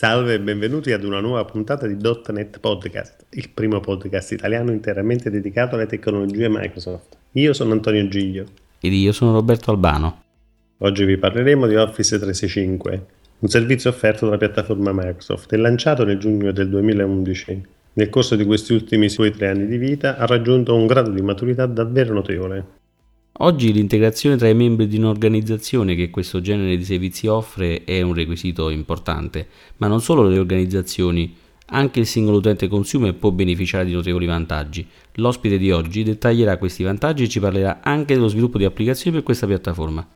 Salve e benvenuti ad una nuova puntata di .NET Podcast, il primo podcast italiano interamente dedicato alle tecnologie Microsoft. Io sono Antonio Giglio. Ed io sono Roberto Albano. Oggi vi parleremo di Office 365, un servizio offerto dalla piattaforma Microsoft e lanciato nel giugno del 2011. Nel corso di questi ultimi suoi tre anni di vita ha raggiunto un grado di maturità davvero notevole. Oggi l'integrazione tra i membri di un'organizzazione che questo genere di servizi offre è un requisito importante, ma non solo le organizzazioni, anche il singolo utente consumer può beneficiare di notevoli vantaggi. L'ospite di oggi dettaglierà questi vantaggi e ci parlerà anche dello sviluppo di applicazioni per questa piattaforma.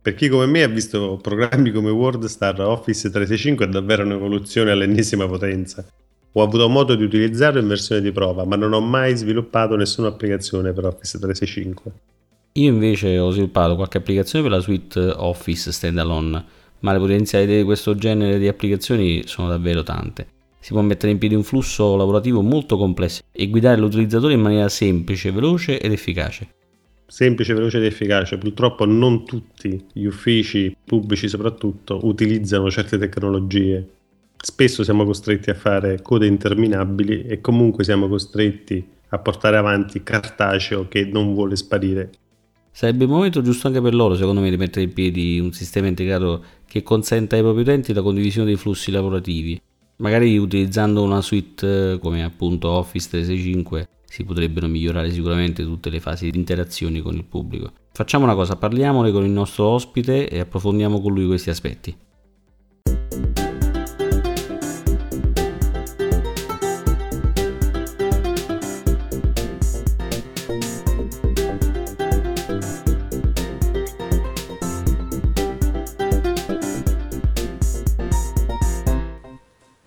Per chi come me ha visto programmi come WordStar Office 365 è davvero un'evoluzione all'ennesima potenza. Ho avuto modo di utilizzarlo in versione di prova, ma non ho mai sviluppato nessuna applicazione per Office 365. Io invece ho sviluppato qualche applicazione per la suite Office standalone, ma le potenzialità di questo genere di applicazioni sono davvero tante. Si può mettere in piedi un flusso lavorativo molto complesso e guidare l'utilizzatore in maniera semplice, veloce ed efficace. Semplice, veloce ed efficace. Purtroppo non tutti gli uffici pubblici soprattutto utilizzano certe tecnologie. Spesso siamo costretti a fare code interminabili e comunque siamo costretti a portare avanti cartaceo che non vuole sparire Sarebbe il momento giusto anche per loro, secondo me, di mettere in piedi un sistema integrato che consenta ai propri utenti la condivisione dei flussi lavorativi. Magari utilizzando una suite come appunto Office 365 si potrebbero migliorare sicuramente tutte le fasi di interazione con il pubblico. Facciamo una cosa, parliamone con il nostro ospite e approfondiamo con lui questi aspetti.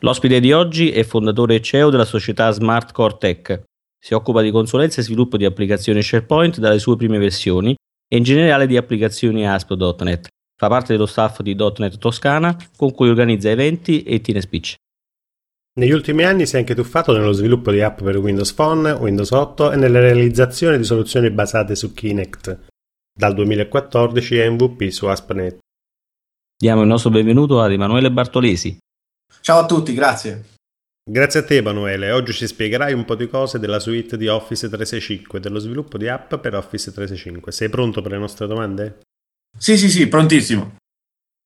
L'ospite di oggi è fondatore e CEO della società Smart Core Tech. Si occupa di consulenza e sviluppo di applicazioni SharePoint dalle sue prime versioni e in generale di applicazioni ASP.NET. Fa parte dello staff di .NET Toscana con cui organizza eventi e tiene speech. Negli ultimi anni si è anche tuffato nello sviluppo di app per Windows Phone, Windows 8 e nella realizzazione di soluzioni basate su Kinect. Dal 2014 è MVP su ASP.NET. Diamo il nostro benvenuto ad Emanuele Bartolesi, Ciao a tutti, grazie. Grazie a te Emanuele, oggi ci spiegherai un po' di cose della suite di Office 365, dello sviluppo di app per Office 365. Sei pronto per le nostre domande? Sì, sì, sì, prontissimo.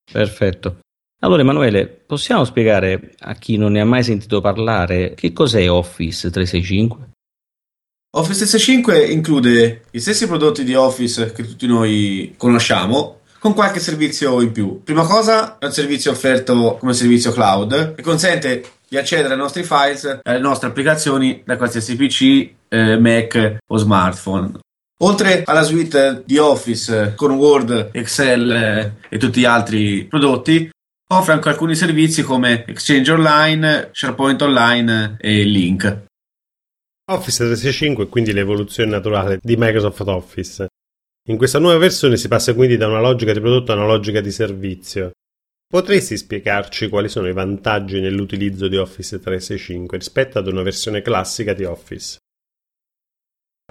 Perfetto. Allora Emanuele, possiamo spiegare a chi non ne ha mai sentito parlare che cos'è Office 365? Office 365 include gli stessi prodotti di Office che tutti noi conosciamo, con qualche servizio in più. Prima cosa è un servizio offerto come servizio cloud che consente di accedere ai nostri files e alle nostre applicazioni da qualsiasi PC, eh, Mac o smartphone. Oltre alla suite di Office con Word, Excel eh, e tutti gli altri prodotti, offre anche alcuni servizi come Exchange Online, SharePoint Online e Link. Office 365 è quindi l'evoluzione naturale di Microsoft Office. In questa nuova versione si passa quindi da una logica di prodotto a una logica di servizio. Potresti spiegarci quali sono i vantaggi nell'utilizzo di Office 365 rispetto ad una versione classica di Office?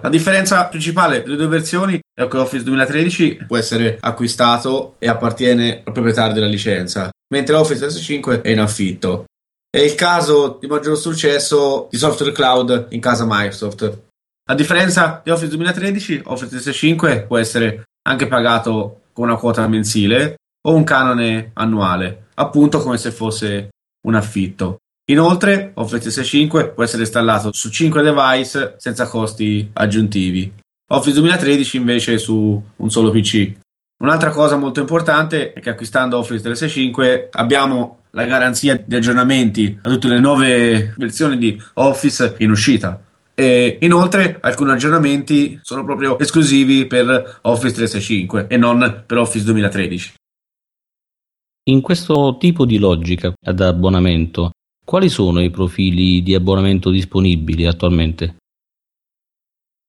La differenza principale delle due versioni è che Office 2013 può essere acquistato e appartiene al proprietario della licenza, mentre Office 365 è in affitto. È il caso di maggior successo di software cloud in casa Microsoft, a differenza di Office 2013, Office 365 può essere anche pagato con una quota mensile o un canone annuale, appunto come se fosse un affitto. Inoltre, Office 365 può essere installato su 5 device senza costi aggiuntivi. Office 2013 invece su un solo PC. Un'altra cosa molto importante è che acquistando Office 365 abbiamo la garanzia di aggiornamenti a tutte le nuove versioni di Office in uscita. E inoltre alcuni aggiornamenti sono proprio esclusivi per Office 365 e non per Office 2013. In questo tipo di logica ad abbonamento, quali sono i profili di abbonamento disponibili attualmente?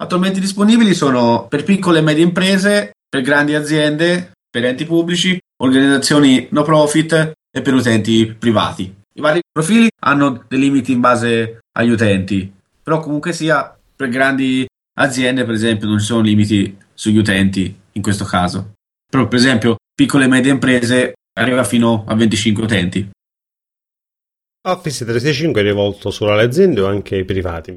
Attualmente disponibili sono per piccole e medie imprese, per grandi aziende, per enti pubblici, organizzazioni no profit e per utenti privati. I vari profili hanno dei limiti in base agli utenti però comunque sia per grandi aziende per esempio non ci sono limiti sugli utenti in questo caso però per esempio piccole e medie imprese arriva fino a 25 utenti Office 365 è rivolto solo alle aziende o anche ai privati?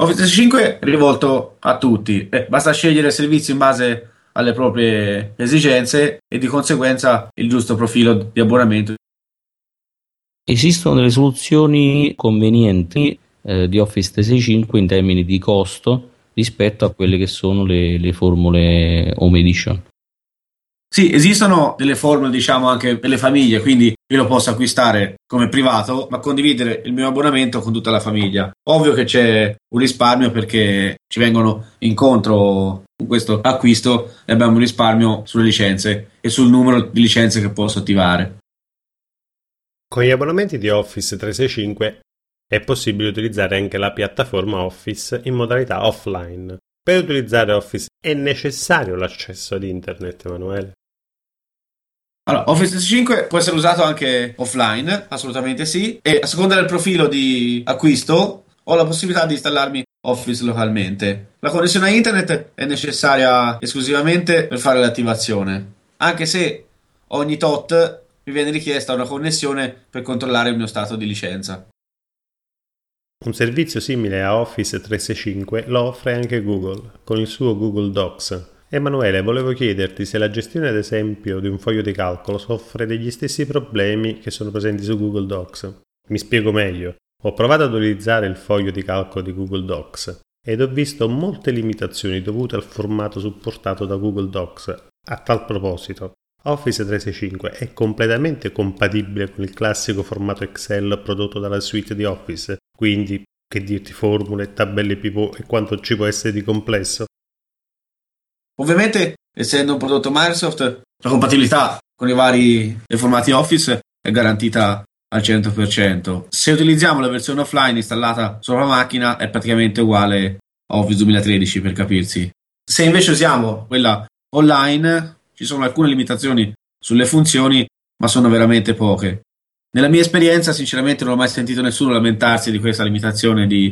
Office 365 è rivolto a tutti, eh, basta scegliere il servizio in base alle proprie esigenze e di conseguenza il giusto profilo di abbonamento. Esistono delle soluzioni convenienti eh, di Office 365 in termini di costo rispetto a quelle che sono le, le formule Home Edition? Sì, esistono delle formule, diciamo, anche per le famiglie, quindi io lo posso acquistare come privato, ma condividere il mio abbonamento con tutta la famiglia. Ovvio che c'è un risparmio perché ci vengono incontro con questo acquisto e abbiamo un risparmio sulle licenze e sul numero di licenze che posso attivare. Con gli abbonamenti di Office 365 è possibile utilizzare anche la piattaforma Office in modalità offline. Per utilizzare Office è necessario l'accesso ad internet, Emanuele? Allora, Office 365 può essere usato anche offline, assolutamente sì, e a seconda del profilo di acquisto ho la possibilità di installarmi Office localmente. La connessione a internet è necessaria esclusivamente per fare l'attivazione, anche se ogni tot mi viene richiesta una connessione per controllare il mio stato di licenza. Un servizio simile a Office 365 lo offre anche Google, con il suo Google Docs. Emanuele, volevo chiederti se la gestione ad esempio di un foglio di calcolo soffre degli stessi problemi che sono presenti su Google Docs. Mi spiego meglio. Ho provato ad utilizzare il foglio di calcolo di Google Docs ed ho visto molte limitazioni dovute al formato supportato da Google Docs. A tal proposito, Office 365 è completamente compatibile con il classico formato Excel prodotto dalla suite di Office, quindi che dirti formule, tabelle pivot e quanto ci può essere di complesso. Ovviamente, essendo un prodotto Microsoft, la compatibilità con i vari formati Office è garantita al 100%. Se utilizziamo la versione offline installata sulla macchina è praticamente uguale a Office 2013 per capirsi. Se invece usiamo quella online ci sono alcune limitazioni sulle funzioni, ma sono veramente poche. Nella mia esperienza, sinceramente, non ho mai sentito nessuno lamentarsi di questa limitazione di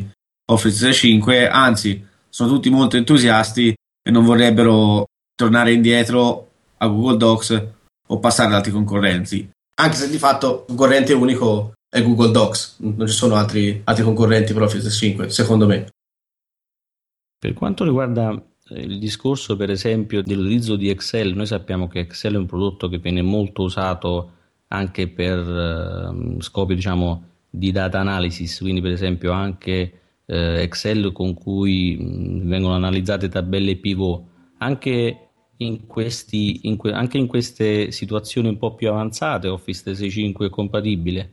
Office 365, anzi, sono tutti molto entusiasti e non vorrebbero tornare indietro a Google Docs o passare ad altri concorrenti. Anche se di fatto il concorrente unico è Google Docs, non ci sono altri, altri concorrenti per Office 365, secondo me. Per quanto riguarda il discorso per esempio dell'utilizzo di Excel, noi sappiamo che Excel è un prodotto che viene molto usato anche per eh, scopi diciamo di data analysis, quindi per esempio anche eh, Excel con cui vengono analizzate tabelle pivot, anche in, questi, in que- anche in queste situazioni un po' più avanzate Office 365 è compatibile?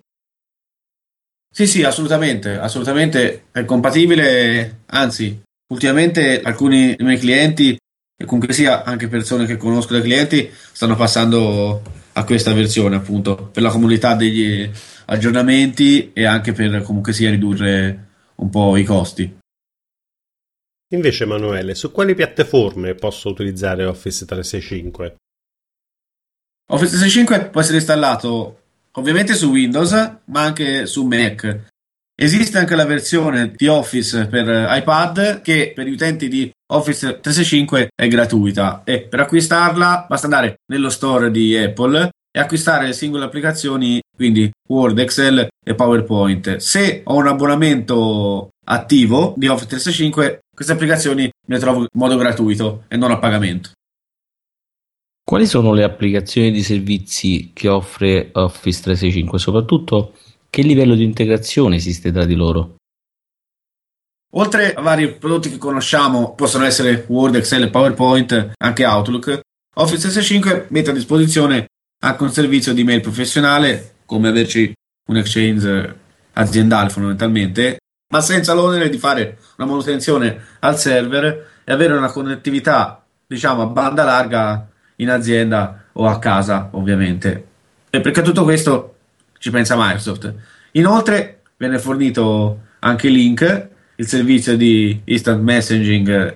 Sì, sì, assolutamente, assolutamente è compatibile, anzi Ultimamente alcuni dei miei clienti, e comunque sia anche persone che conosco dai clienti, stanno passando a questa versione appunto per la comunità degli aggiornamenti e anche per comunque sia ridurre un po' i costi. Invece Emanuele, su quali piattaforme posso utilizzare Office 365? Office 365 può essere installato ovviamente su Windows, ma anche su Mac. Esiste anche la versione di Office per iPad che per gli utenti di Office 365 è gratuita e per acquistarla basta andare nello store di Apple e acquistare le singole applicazioni, quindi Word, Excel e PowerPoint. Se ho un abbonamento attivo di Office 365, queste applicazioni le trovo in modo gratuito e non a pagamento. Quali sono le applicazioni di servizi che offre Office 365? Soprattutto che livello di integrazione esiste tra di loro? Oltre a vari prodotti che conosciamo, possono essere Word, Excel, PowerPoint, anche Outlook, Office 365 mette a disposizione anche un servizio di mail professionale, come averci un exchange aziendale fondamentalmente, ma senza l'onere di fare una manutenzione al server e avere una connettività, diciamo, a banda larga in azienda o a casa, ovviamente. E perché tutto questo ci pensa Microsoft. Inoltre viene fornito anche Link, il servizio di instant messaging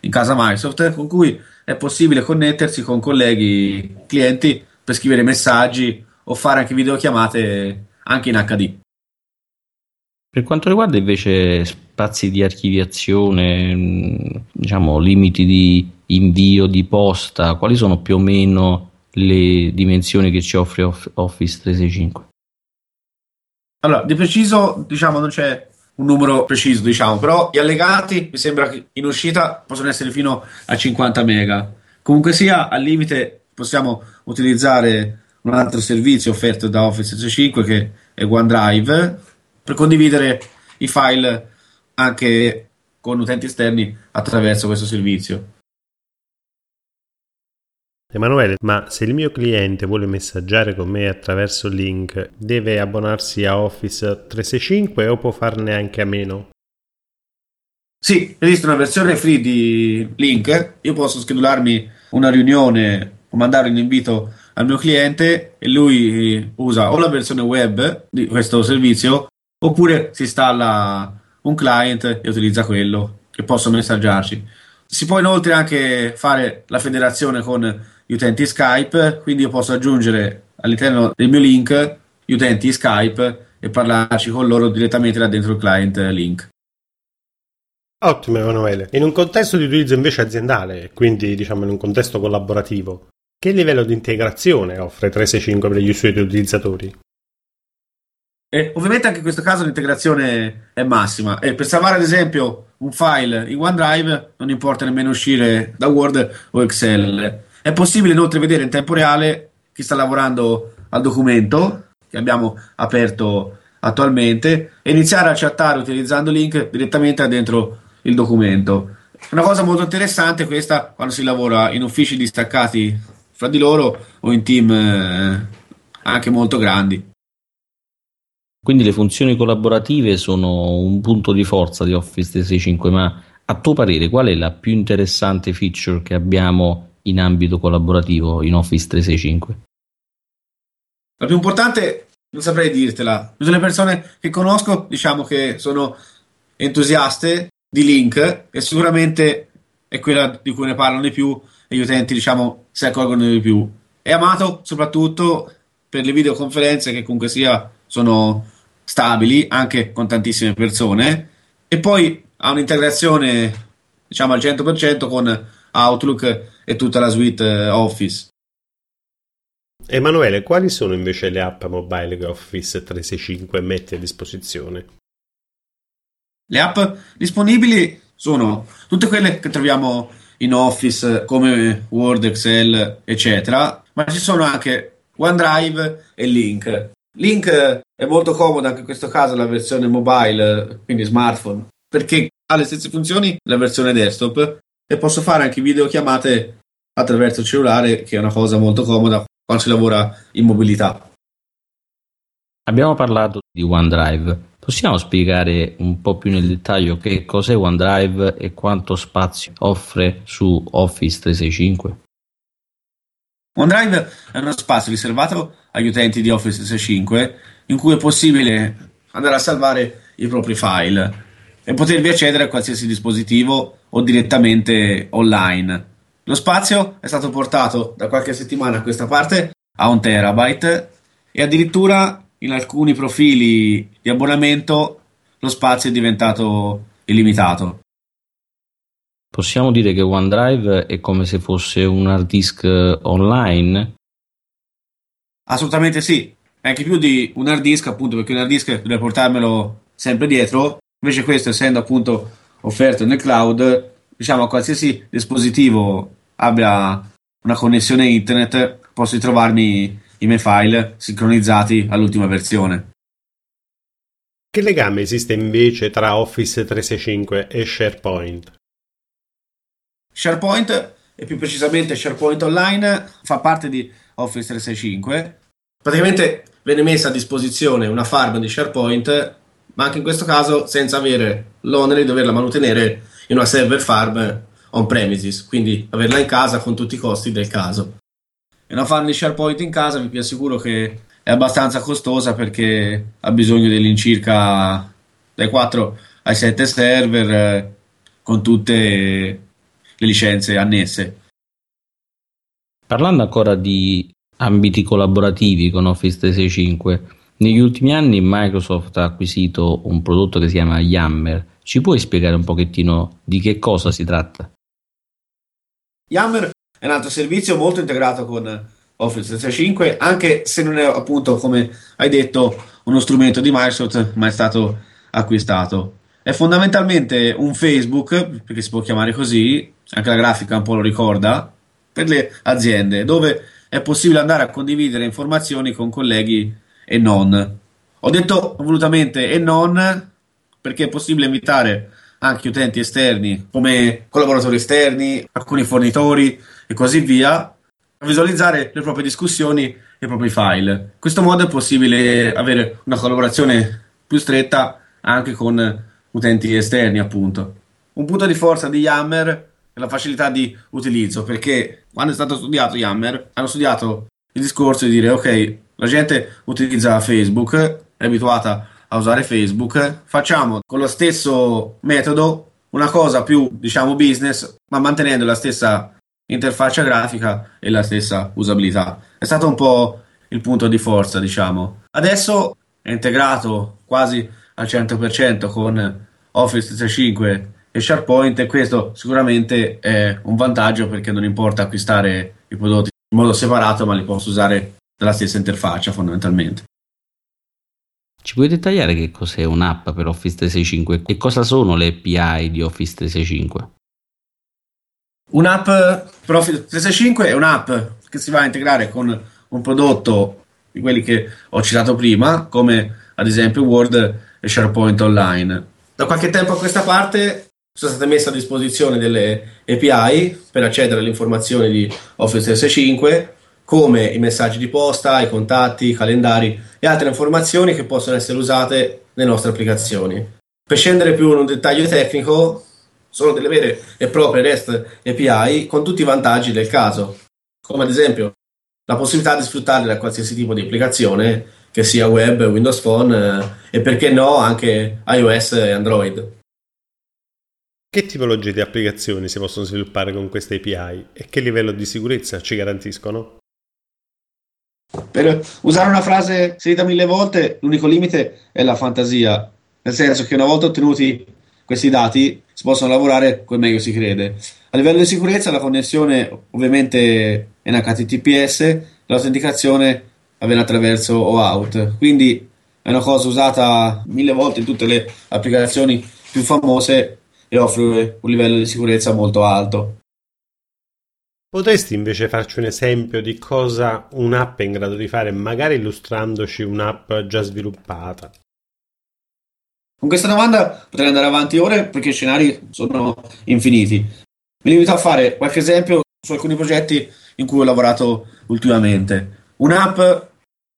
in casa Microsoft, con cui è possibile connettersi con colleghi clienti per scrivere messaggi o fare anche videochiamate anche in HD. Per quanto riguarda invece spazi di archiviazione, diciamo limiti di invio di posta, quali sono più o meno le dimensioni che ci offre Office 365? Allora, di preciso, diciamo, non c'è un numero preciso, diciamo, però gli allegati mi sembra che in uscita possono essere fino a 50 mega. Comunque sia, al limite possiamo utilizzare un altro servizio offerto da Office 365 che è OneDrive per condividere i file anche con utenti esterni attraverso questo servizio. Emanuele, ma se il mio cliente vuole messaggiare con me attraverso link, deve abbonarsi a Office 365 o può farne anche a meno? Sì, esiste una versione free di Link. Io posso schedularmi una riunione o mandare un invito al mio cliente e lui usa o la versione web di questo servizio oppure si installa un client e utilizza quello che posso messaggiarci. Si può inoltre anche fare la federazione con gli utenti Skype, quindi io posso aggiungere all'interno del mio link gli utenti Skype e parlarci con loro direttamente da dentro il client link. Ottimo Emanuele. In un contesto di utilizzo invece aziendale, quindi diciamo in un contesto collaborativo, che livello di integrazione offre 365 per gli suoi utilizzatori? E ovviamente anche in questo caso l'integrazione è massima e per salvare ad esempio un file in OneDrive non importa nemmeno uscire da Word o Excel è possibile inoltre vedere in tempo reale chi sta lavorando al documento che abbiamo aperto attualmente e iniziare a chattare utilizzando link direttamente dentro il documento. Una cosa molto interessante questa quando si lavora in uffici distaccati fra di loro o in team eh, anche molto grandi. Quindi le funzioni collaborative sono un punto di forza di Office 365, ma a tuo parere qual è la più interessante feature che abbiamo in ambito collaborativo in Office 365? La più importante non saprei dirtela. Tutte le persone che conosco, diciamo che sono entusiaste di Link e sicuramente è quella di cui ne parlano di più e gli utenti, diciamo, si accorgono di più. È amato soprattutto per le videoconferenze che comunque sia sono stabili anche con tantissime persone e poi ha un'integrazione diciamo al 100% con Outlook e tutta la suite eh, Office. Emanuele, quali sono invece le app mobile che Office 365 mette a disposizione? Le app disponibili sono tutte quelle che troviamo in Office come Word, Excel, eccetera, ma ci sono anche OneDrive e Link. Link è molto comoda anche in questo caso la versione mobile, quindi smartphone, perché ha le stesse funzioni della versione desktop e posso fare anche videochiamate attraverso il cellulare, che è una cosa molto comoda quando si lavora in mobilità. Abbiamo parlato di OneDrive. Possiamo spiegare un po' più nel dettaglio che cos'è OneDrive e quanto spazio offre su Office 365? OneDrive è uno spazio riservato agli utenti di Office 365 in cui è possibile andare a salvare i propri file e potervi accedere a qualsiasi dispositivo o direttamente online. Lo spazio è stato portato da qualche settimana a questa parte a un terabyte e addirittura in alcuni profili di abbonamento lo spazio è diventato illimitato. Possiamo dire che OneDrive è come se fosse un hard disk online? Assolutamente sì, è anche più di un hard disk appunto perché un hard disk deve portarmelo sempre dietro Invece questo, essendo appunto offerto nel cloud, diciamo a qualsiasi dispositivo abbia una connessione internet, posso ritrovarmi i miei file sincronizzati all'ultima versione. Che legame esiste invece tra Office 365 e SharePoint? SharePoint, e più precisamente SharePoint Online, fa parte di Office 365. Praticamente viene messa a disposizione una farm di SharePoint ma anche in questo caso senza avere l'onere di doverla mantenere in una server farm on premises, quindi averla in casa con tutti i costi del caso. E una farm di SharePoint in casa vi assicuro che è abbastanza costosa perché ha bisogno dell'incirca dai 4 ai 7 server eh, con tutte le licenze annesse. Parlando ancora di ambiti collaborativi con Office 365, negli ultimi anni Microsoft ha acquisito un prodotto che si chiama Yammer. Ci puoi spiegare un pochettino di che cosa si tratta? Yammer è un altro servizio molto integrato con Office 365, anche se non è appunto, come hai detto, uno strumento di Microsoft, ma è stato acquistato. È fondamentalmente un Facebook, perché si può chiamare così, anche la grafica un po' lo ricorda, per le aziende, dove è possibile andare a condividere informazioni con colleghi e non. Ho detto volutamente e non perché è possibile invitare anche utenti esterni come collaboratori esterni, alcuni fornitori e così via a visualizzare le proprie discussioni e i propri file. In questo modo è possibile avere una collaborazione più stretta anche con utenti esterni, appunto. Un punto di forza di Yammer è la facilità di utilizzo, perché quando è stato studiato Yammer, hanno studiato il discorso di dire ok, la gente utilizza Facebook, è abituata a usare Facebook, facciamo con lo stesso metodo una cosa più, diciamo, business, ma mantenendo la stessa interfaccia grafica e la stessa usabilità. È stato un po' il punto di forza, diciamo. Adesso è integrato quasi al 100% con Office 365 e SharePoint e questo sicuramente è un vantaggio perché non importa acquistare i prodotti in modo separato, ma li posso usare dalla stessa interfaccia fondamentalmente. Ci puoi dettagliare che cos'è un'app per Office 365 e cosa sono le API di Office 365? Un'app per Office 365 è un'app che si va a integrare con un prodotto di quelli che ho citato prima, come ad esempio Word e SharePoint Online. Da qualche tempo a questa parte sono state messe a disposizione delle API per accedere alle informazioni di Office 365 come i messaggi di posta, i contatti, i calendari e altre informazioni che possono essere usate nelle nostre applicazioni. Per scendere più in un dettaglio tecnico, sono delle vere e proprie REST API con tutti i vantaggi del caso, come ad esempio la possibilità di sfruttarle da qualsiasi tipo di applicazione, che sia web, Windows Phone eh, e perché no anche iOS e Android. Che tipologie di applicazioni si possono sviluppare con queste API e che livello di sicurezza ci garantiscono? Per usare una frase sentita mille volte, l'unico limite è la fantasia, nel senso che una volta ottenuti questi dati si possono lavorare come meglio si crede. A livello di sicurezza la connessione ovviamente è in HTTPS, l'autenticazione avviene attraverso OAuth, quindi è una cosa usata mille volte in tutte le applicazioni più famose e offre un livello di sicurezza molto alto. Potresti invece farci un esempio di cosa un'app è in grado di fare, magari illustrandoci un'app già sviluppata? Con questa domanda potrei andare avanti ore perché i scenari sono infiniti. Mi limito a fare qualche esempio su alcuni progetti in cui ho lavorato ultimamente. Un'app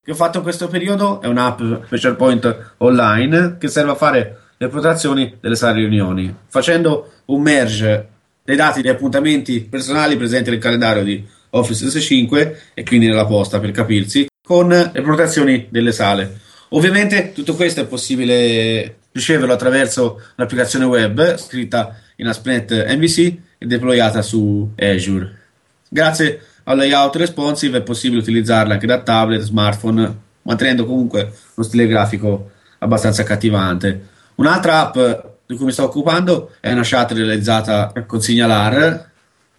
che ho fatto in questo periodo è un'app per SharePoint online che serve a fare le prenotazioni delle sale riunioni, facendo un merge dei dati di appuntamenti personali presenti nel calendario di Office 365 e quindi nella posta per capirsi, con le prenotazioni delle sale. Ovviamente tutto questo è possibile riceverlo attraverso un'applicazione web scritta in ASP.NET MVC e deployata su Azure. Grazie al layout responsive è possibile utilizzarla anche da tablet, smartphone, mantenendo comunque uno stile grafico abbastanza accattivante. Un'altra app di cui mi sto occupando è una chat realizzata con Signalar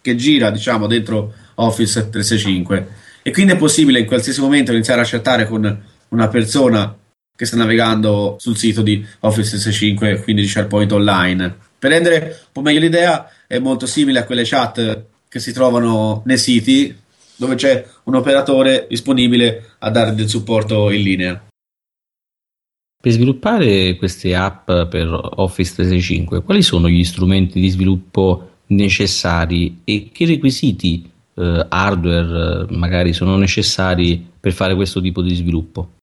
che gira diciamo dentro Office 365 e quindi è possibile in qualsiasi momento iniziare a chattare con una persona che sta navigando sul sito di Office 365 quindi di SharePoint Online. Per rendere un po' meglio l'idea è molto simile a quelle chat che si trovano nei siti dove c'è un operatore disponibile a dare del supporto in linea per sviluppare queste app per Office 365, quali sono gli strumenti di sviluppo necessari e che requisiti eh, hardware eh, magari sono necessari per fare questo tipo di sviluppo?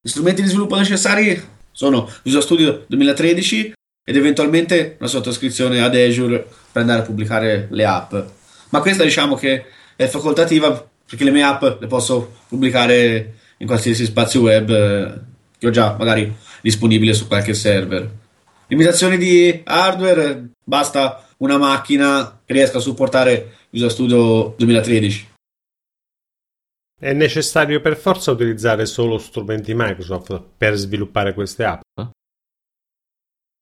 Gli strumenti di sviluppo necessari sono Visual Studio 2013 ed eventualmente una sottoscrizione ad Azure per andare a pubblicare le app. Ma questa diciamo che è facoltativa perché le mie app le posso pubblicare in qualsiasi spazio web eh, che ho già magari disponibile su qualche server. Limitazioni di hardware, basta una macchina che riesca a supportare Visual Studio 2013. È necessario per forza utilizzare solo strumenti Microsoft per sviluppare queste app?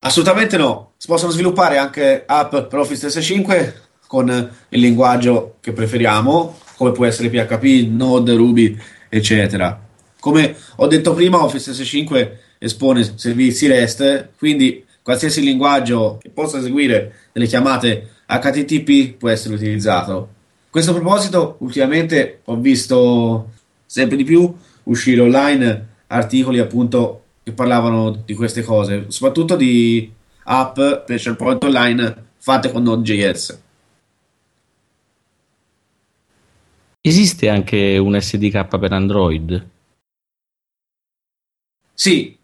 Assolutamente no. Si possono sviluppare anche app per Office 365 con il linguaggio che preferiamo, come può essere PHP, Node, Ruby, eccetera. Come ho detto prima, Office S5 espone servizi REST, quindi qualsiasi linguaggio che possa eseguire delle chiamate HTTP può essere utilizzato. A questo proposito, ultimamente ho visto sempre di più uscire online articoli appunto che parlavano di queste cose, soprattutto di app per SharePoint Online fatte con Node.js. Esiste anche un SDK per Android? Sì,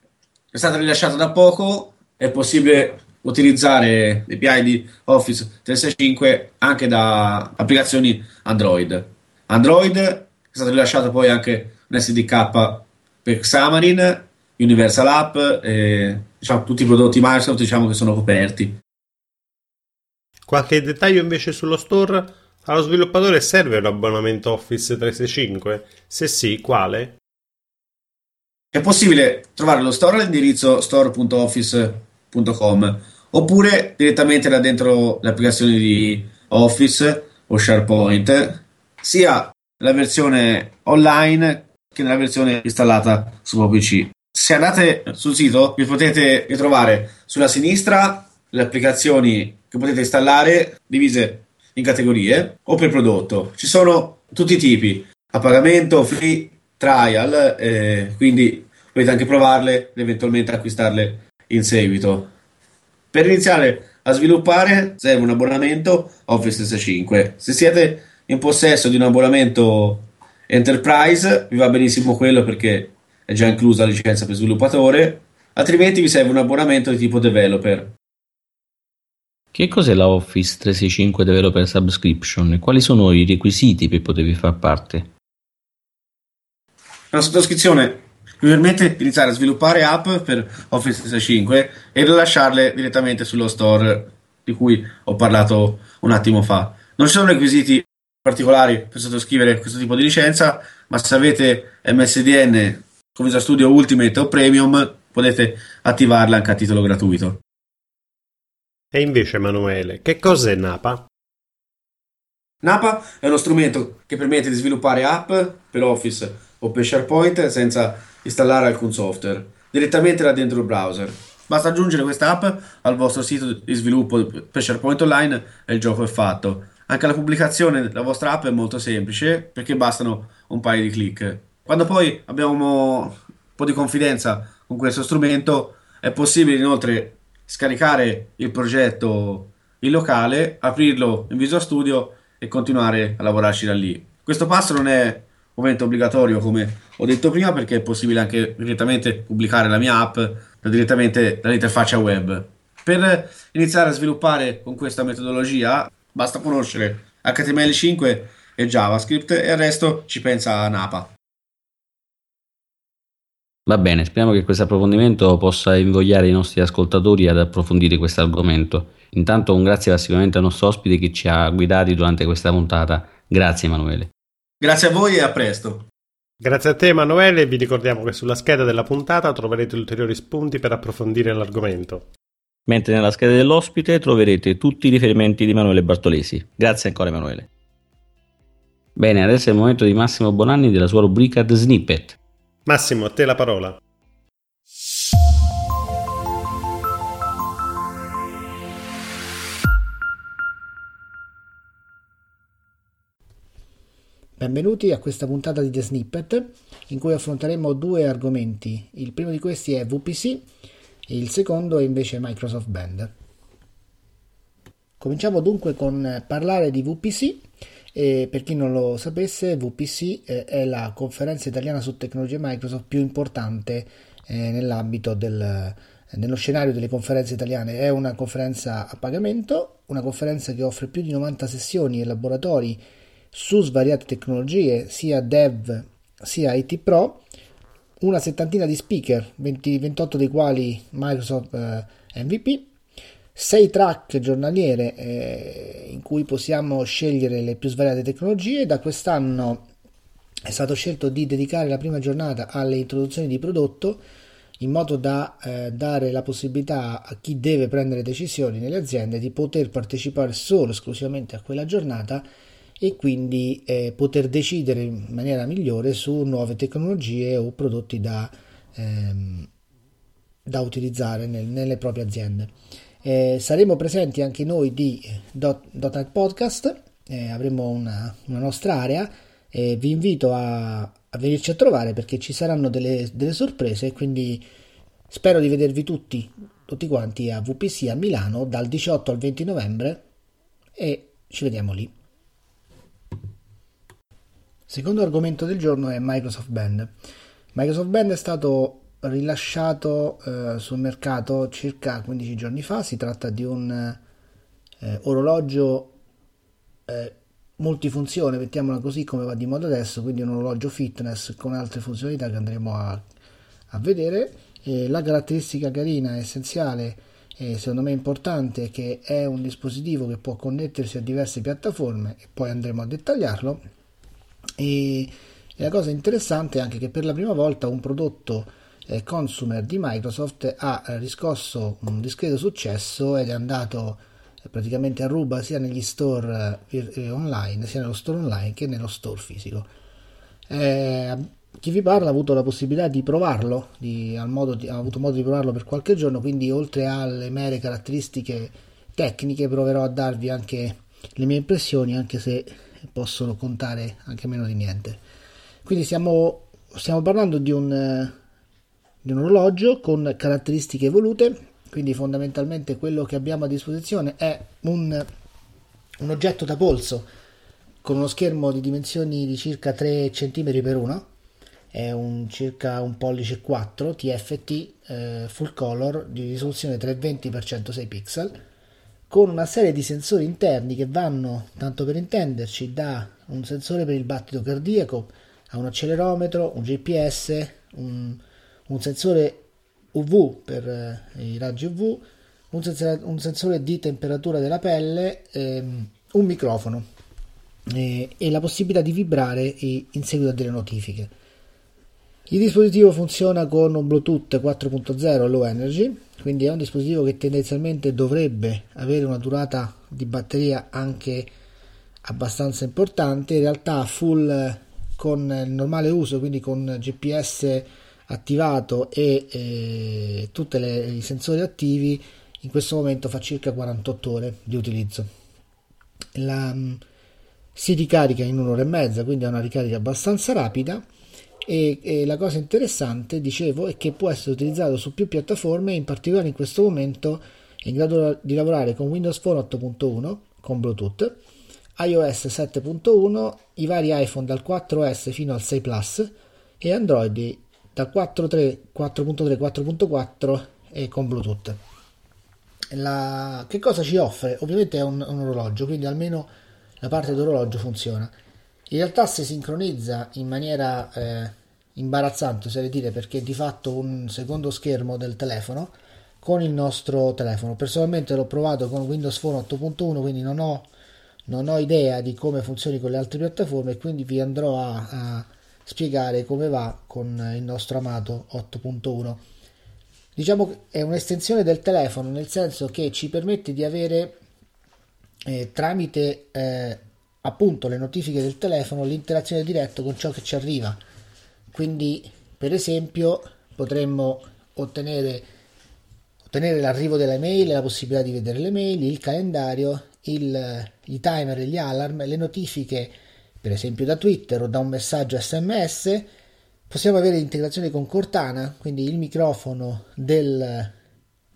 è stato rilasciato da poco, è possibile utilizzare l'API di Office 365 anche da applicazioni Android. Android è stato rilasciato poi anche un SDK per Xamarin, Universal App, e, diciamo, tutti i prodotti Microsoft diciamo che sono coperti. Qualche dettaglio invece sullo store? Allo sviluppatore serve un abbonamento Office 365? Se sì, quale? È possibile trovare lo store all'indirizzo store.office.com oppure direttamente da dentro le applicazioni di Office o SharePoint, sia nella versione online che nella versione installata sul proprio PC. Se andate sul sito vi potete ritrovare sulla sinistra le applicazioni che potete installare divise in categorie o per prodotto. Ci sono tutti i tipi, a pagamento, free, trial, eh, quindi potete anche provarle ed eventualmente acquistarle in seguito. Per iniziare a sviluppare serve un abbonamento Office 365. Se siete in possesso di un abbonamento Enterprise vi va benissimo quello perché è già inclusa la licenza per sviluppatore, altrimenti vi serve un abbonamento di tipo developer. Che cos'è la Office 365 Developer Subscription e quali sono i requisiti per potervi far parte? La sottoscrizione vi permette di iniziare a sviluppare app per Office 365 e rilasciarle direttamente sullo store di cui ho parlato un attimo fa. Non ci sono requisiti particolari per sottoscrivere questo tipo di licenza, ma se avete MSDN con Visual Studio Ultimate o Premium potete attivarla anche a titolo gratuito. E invece Emanuele, che cos'è Napa? Napa è uno strumento che permette di sviluppare app per Office o per SharePoint senza installare alcun software, direttamente da dentro il browser. Basta aggiungere questa app al vostro sito di sviluppo per SharePoint Online e il gioco è fatto. Anche la pubblicazione della vostra app è molto semplice perché bastano un paio di clic. Quando poi abbiamo un po' di confidenza con questo strumento è possibile inoltre scaricare il progetto in locale, aprirlo in Visual Studio e continuare a lavorarci da lì. Questo passo non è ovviamente obbligatorio come ho detto prima perché è possibile anche direttamente pubblicare la mia app direttamente dall'interfaccia web. Per iniziare a sviluppare con questa metodologia Basta conoscere HTML5 e JavaScript e il resto ci pensa Napa. Va bene, speriamo che questo approfondimento possa invogliare i nostri ascoltatori ad approfondire questo argomento. Intanto un grazie sicuramente al nostro ospite che ci ha guidati durante questa puntata. Grazie Emanuele. Grazie a voi e a presto. Grazie a te Emanuele, vi ricordiamo che sulla scheda della puntata troverete ulteriori spunti per approfondire l'argomento mentre nella scheda dell'ospite troverete tutti i riferimenti di Emanuele Bartolesi. Grazie ancora Emanuele. Bene, adesso è il momento di Massimo Bonanni della sua rubrica The Snippet. Massimo, a te la parola. Benvenuti a questa puntata di The Snippet in cui affronteremo due argomenti. Il primo di questi è VPC il secondo è invece Microsoft Band. Cominciamo dunque con parlare di VPC. E per chi non lo sapesse, VPC eh, è la conferenza italiana su tecnologie Microsoft più importante eh, nell'ambito del, nello scenario delle conferenze italiane. È una conferenza a pagamento, una conferenza che offre più di 90 sessioni e laboratori su svariate tecnologie, sia dev sia IT Pro una settantina di speaker, 20, 28 dei quali Microsoft eh, MVP, 6 track giornaliere eh, in cui possiamo scegliere le più svariate tecnologie. Da quest'anno è stato scelto di dedicare la prima giornata alle introduzioni di prodotto in modo da eh, dare la possibilità a chi deve prendere decisioni nelle aziende di poter partecipare solo esclusivamente a quella giornata e quindi eh, poter decidere in maniera migliore su nuove tecnologie o prodotti da, ehm, da utilizzare nel, nelle proprie aziende. Eh, saremo presenti anche noi di Dot, .NET Podcast, eh, avremo una, una, nostra area e vi invito a, a, venirci a trovare perché ci saranno delle, delle sorprese quindi spero di vedervi tutti, tutti quanti a VPC a Milano dal 18 al 20 novembre e ci vediamo lì. Secondo argomento del giorno è Microsoft Band. Microsoft Band è stato rilasciato eh, sul mercato circa 15 giorni fa. Si tratta di un eh, orologio eh, multifunzione, mettiamola così come va di moda adesso, quindi un orologio fitness con altre funzionalità che andremo a, a vedere. E la caratteristica carina, essenziale e secondo me importante è che è un dispositivo che può connettersi a diverse piattaforme e poi andremo a dettagliarlo. E, e la cosa interessante è anche che per la prima volta un prodotto eh, consumer di Microsoft ha eh, riscosso un discreto successo ed è andato eh, praticamente a ruba sia negli store online, sia nello store online che nello store fisico. Eh, chi vi parla ha avuto la possibilità di provarlo, di, di, ha avuto modo di provarlo per qualche giorno, quindi oltre alle mere caratteristiche tecniche proverò a darvi anche le mie impressioni, anche se possono contare anche meno di niente. Quindi stiamo, stiamo parlando di un di un orologio con caratteristiche evolute, quindi fondamentalmente quello che abbiamo a disposizione è un, un oggetto da polso con uno schermo di dimensioni di circa 3 cm per 1 è un circa un pollice 4 TFT eh, full color di risoluzione 320 x 106 pixel con una serie di sensori interni che vanno, tanto per intenderci, da un sensore per il battito cardiaco a un accelerometro, un GPS, un, un sensore UV per eh, i raggi UV, un sensore, un sensore, di temperatura della pelle, ehm, un microfono eh, e la possibilità di vibrare in seguito a delle notifiche. Il dispositivo funziona con un Bluetooth 4.0 low energy, quindi è un dispositivo che tendenzialmente dovrebbe avere una durata di batteria anche abbastanza importante, in realtà full con il normale uso, quindi con GPS attivato e eh, tutti i sensori attivi in questo momento fa circa 48 ore di utilizzo. La, mm, si ricarica in un'ora e mezza quindi è una ricarica abbastanza rapida e, e, la cosa interessante dicevo è che può essere utilizzato su più piattaforme in particolare in questo momento è in grado di lavorare con Windows Phone 8.1 con Bluetooth iOS 7.1 i vari iPhone dal 4S fino al 6 Plus e Android da 4.3, 4.3, 4.4 e con Bluetooth. La, che cosa ci offre? Ovviamente è un, un orologio, quindi almeno la parte d'orologio funziona. In realtà si sincronizza in maniera eh, imbarazzante, oserei dire, perché è di fatto un secondo schermo del telefono con il nostro telefono. Personalmente l'ho provato con Windows Phone 8.1, quindi non ho, non ho idea di come funzioni con le altre piattaforme, quindi vi andrò a, a spiegare come va con il nostro amato 8.1. Diciamo che è un'estensione del telefono nel senso che ci permette di avere eh, tramite eh, appunto le notifiche del telefono l'interazione diretta con ciò che ci arriva. Quindi, per esempio, potremmo ottenere, ottenere l'arrivo delle mail, la possibilità di vedere le mail, il calendario, il, i timer, gli alarm, le notifiche per esempio da Twitter o da un messaggio SMS, possiamo avere l'integrazione con Cortana, quindi il microfono del,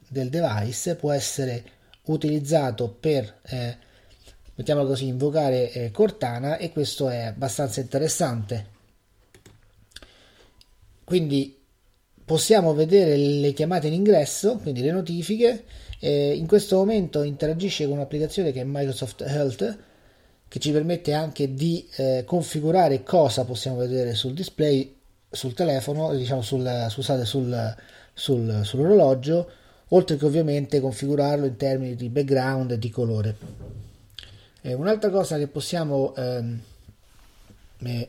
del device può essere utilizzato per, eh, mettiamolo così, invocare eh, Cortana e questo è abbastanza interessante. Quindi possiamo vedere le chiamate in ingresso, quindi le notifiche. Eh, in questo momento interagisce con un'applicazione che è Microsoft Health che ci permette anche di eh, configurare cosa possiamo vedere sul display sul telefono, diciamo sul, scusate, sul, sul, sull'orologio, oltre che ovviamente configurarlo in termini di background e di colore. Eh, un'altra cosa che possiamo ehm, eh,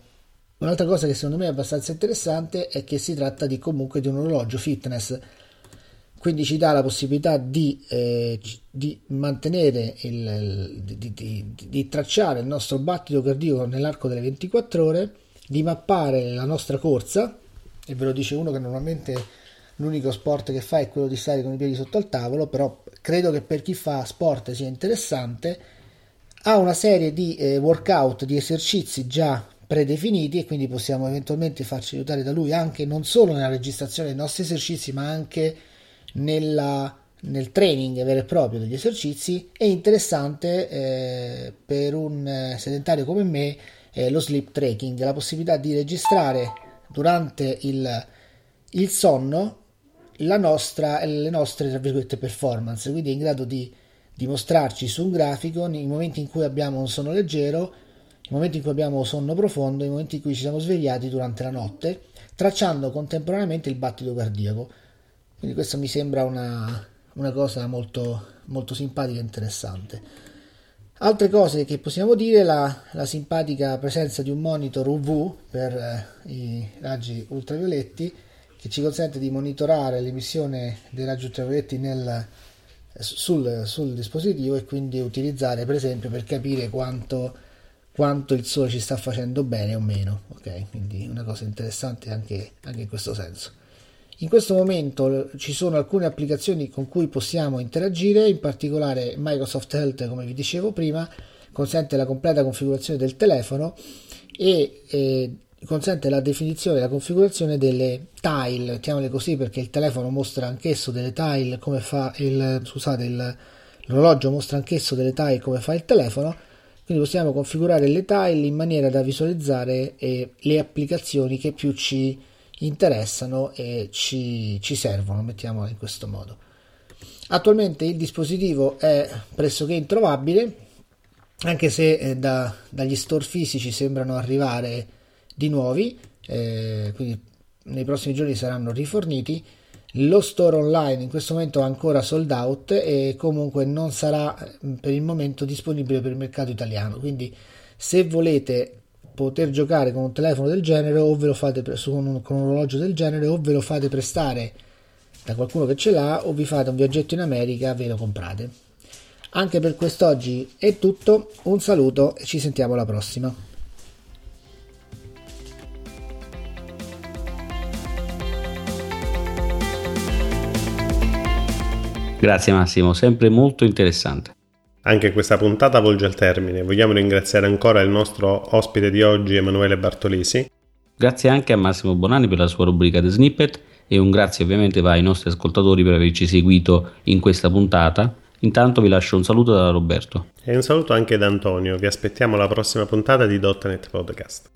un'altra cosa che secondo me è abbastanza interessante è che si tratta di comunque di un orologio fitness quindi ci dà la possibilità di, eh, di mantenere il, di, di, di, tracciare il nostro battito cardiaco nell'arco delle 24 ore, di mappare la nostra corsa, e ve lo dice uno che normalmente l'unico sport che fa è quello di stare con i piedi sotto al tavolo, però credo che per chi fa sport sia interessante. Ha una serie di eh, workout, di esercizi già predefiniti e quindi possiamo eventualmente farci aiutare da lui anche non solo nella registrazione dei nostri esercizi, ma anche nella, nel training vero e proprio degli esercizi. È interessante eh, per un eh, sedentario come me eh, lo sleep tracking, la possibilità di registrare durante il, il sonno nostra, le nostre tra virgolette, performance, quindi è in grado di dimostrarci su un grafico nei momenti in cui abbiamo un sonno leggero, i momenti in cui abbiamo sonno profondo, i momenti in cui ci siamo svegliati durante la notte, tracciando contemporaneamente il battito cardiaco. Quindi questo mi sembra una, una cosa molto, molto simpatica e interessante. Altre cose che possiamo dire, la, la simpatica presenza di un monitor UV per eh, i raggi ultravioletti che ci consente di monitorare l'emissione dei raggi ultravioletti nel, sul, sul, dispositivo e quindi utilizzare per esempio per capire quanto, quanto, il sole ci sta facendo bene o meno. Ok, quindi una cosa interessante anche, anche in questo senso. In questo momento ci sono alcune applicazioni con cui possiamo interagire, in particolare Microsoft Health, come vi dicevo prima, consente la completa configurazione del telefono e eh, consente la definizione e la configurazione delle tile, mettiamole così perché il telefono mostra anch'esso delle tile come fa il scusate il, l'orologio mostra anch'esso delle tile come fa il telefono quindi possiamo configurare le tile in maniera da visualizzare eh, le applicazioni che più ci interessano e ci, ci servono, mettiamola in questo modo. Attualmente il dispositivo è pressoché introvabile, anche se eh, da, dagli store fisici sembrano arrivare di nuovi, eh, quindi nei prossimi giorni saranno riforniti. Lo store online in questo momento è ancora sold out e comunque non sarà eh, per il momento disponibile per il mercato italiano. Quindi se volete poter giocare con un telefono del genere o ve lo fate pre- con, un, con un orologio del genere o ve lo fate prestare da qualcuno che ce l'ha o vi fate un viaggetto in America ve lo comprate. Anche per quest'oggi è tutto, un saluto e ci sentiamo alla prossima. Grazie Massimo, sempre molto interessante. Anche questa puntata volge al termine. Vogliamo ringraziare ancora il nostro ospite di oggi, Emanuele Bartolisi. Grazie anche a Massimo Bonani per la sua rubrica di snippet e un grazie ovviamente va ai nostri ascoltatori per averci seguito in questa puntata. Intanto vi lascio un saluto da Roberto. E un saluto anche da Antonio. Vi aspettiamo alla prossima puntata di .NET Podcast.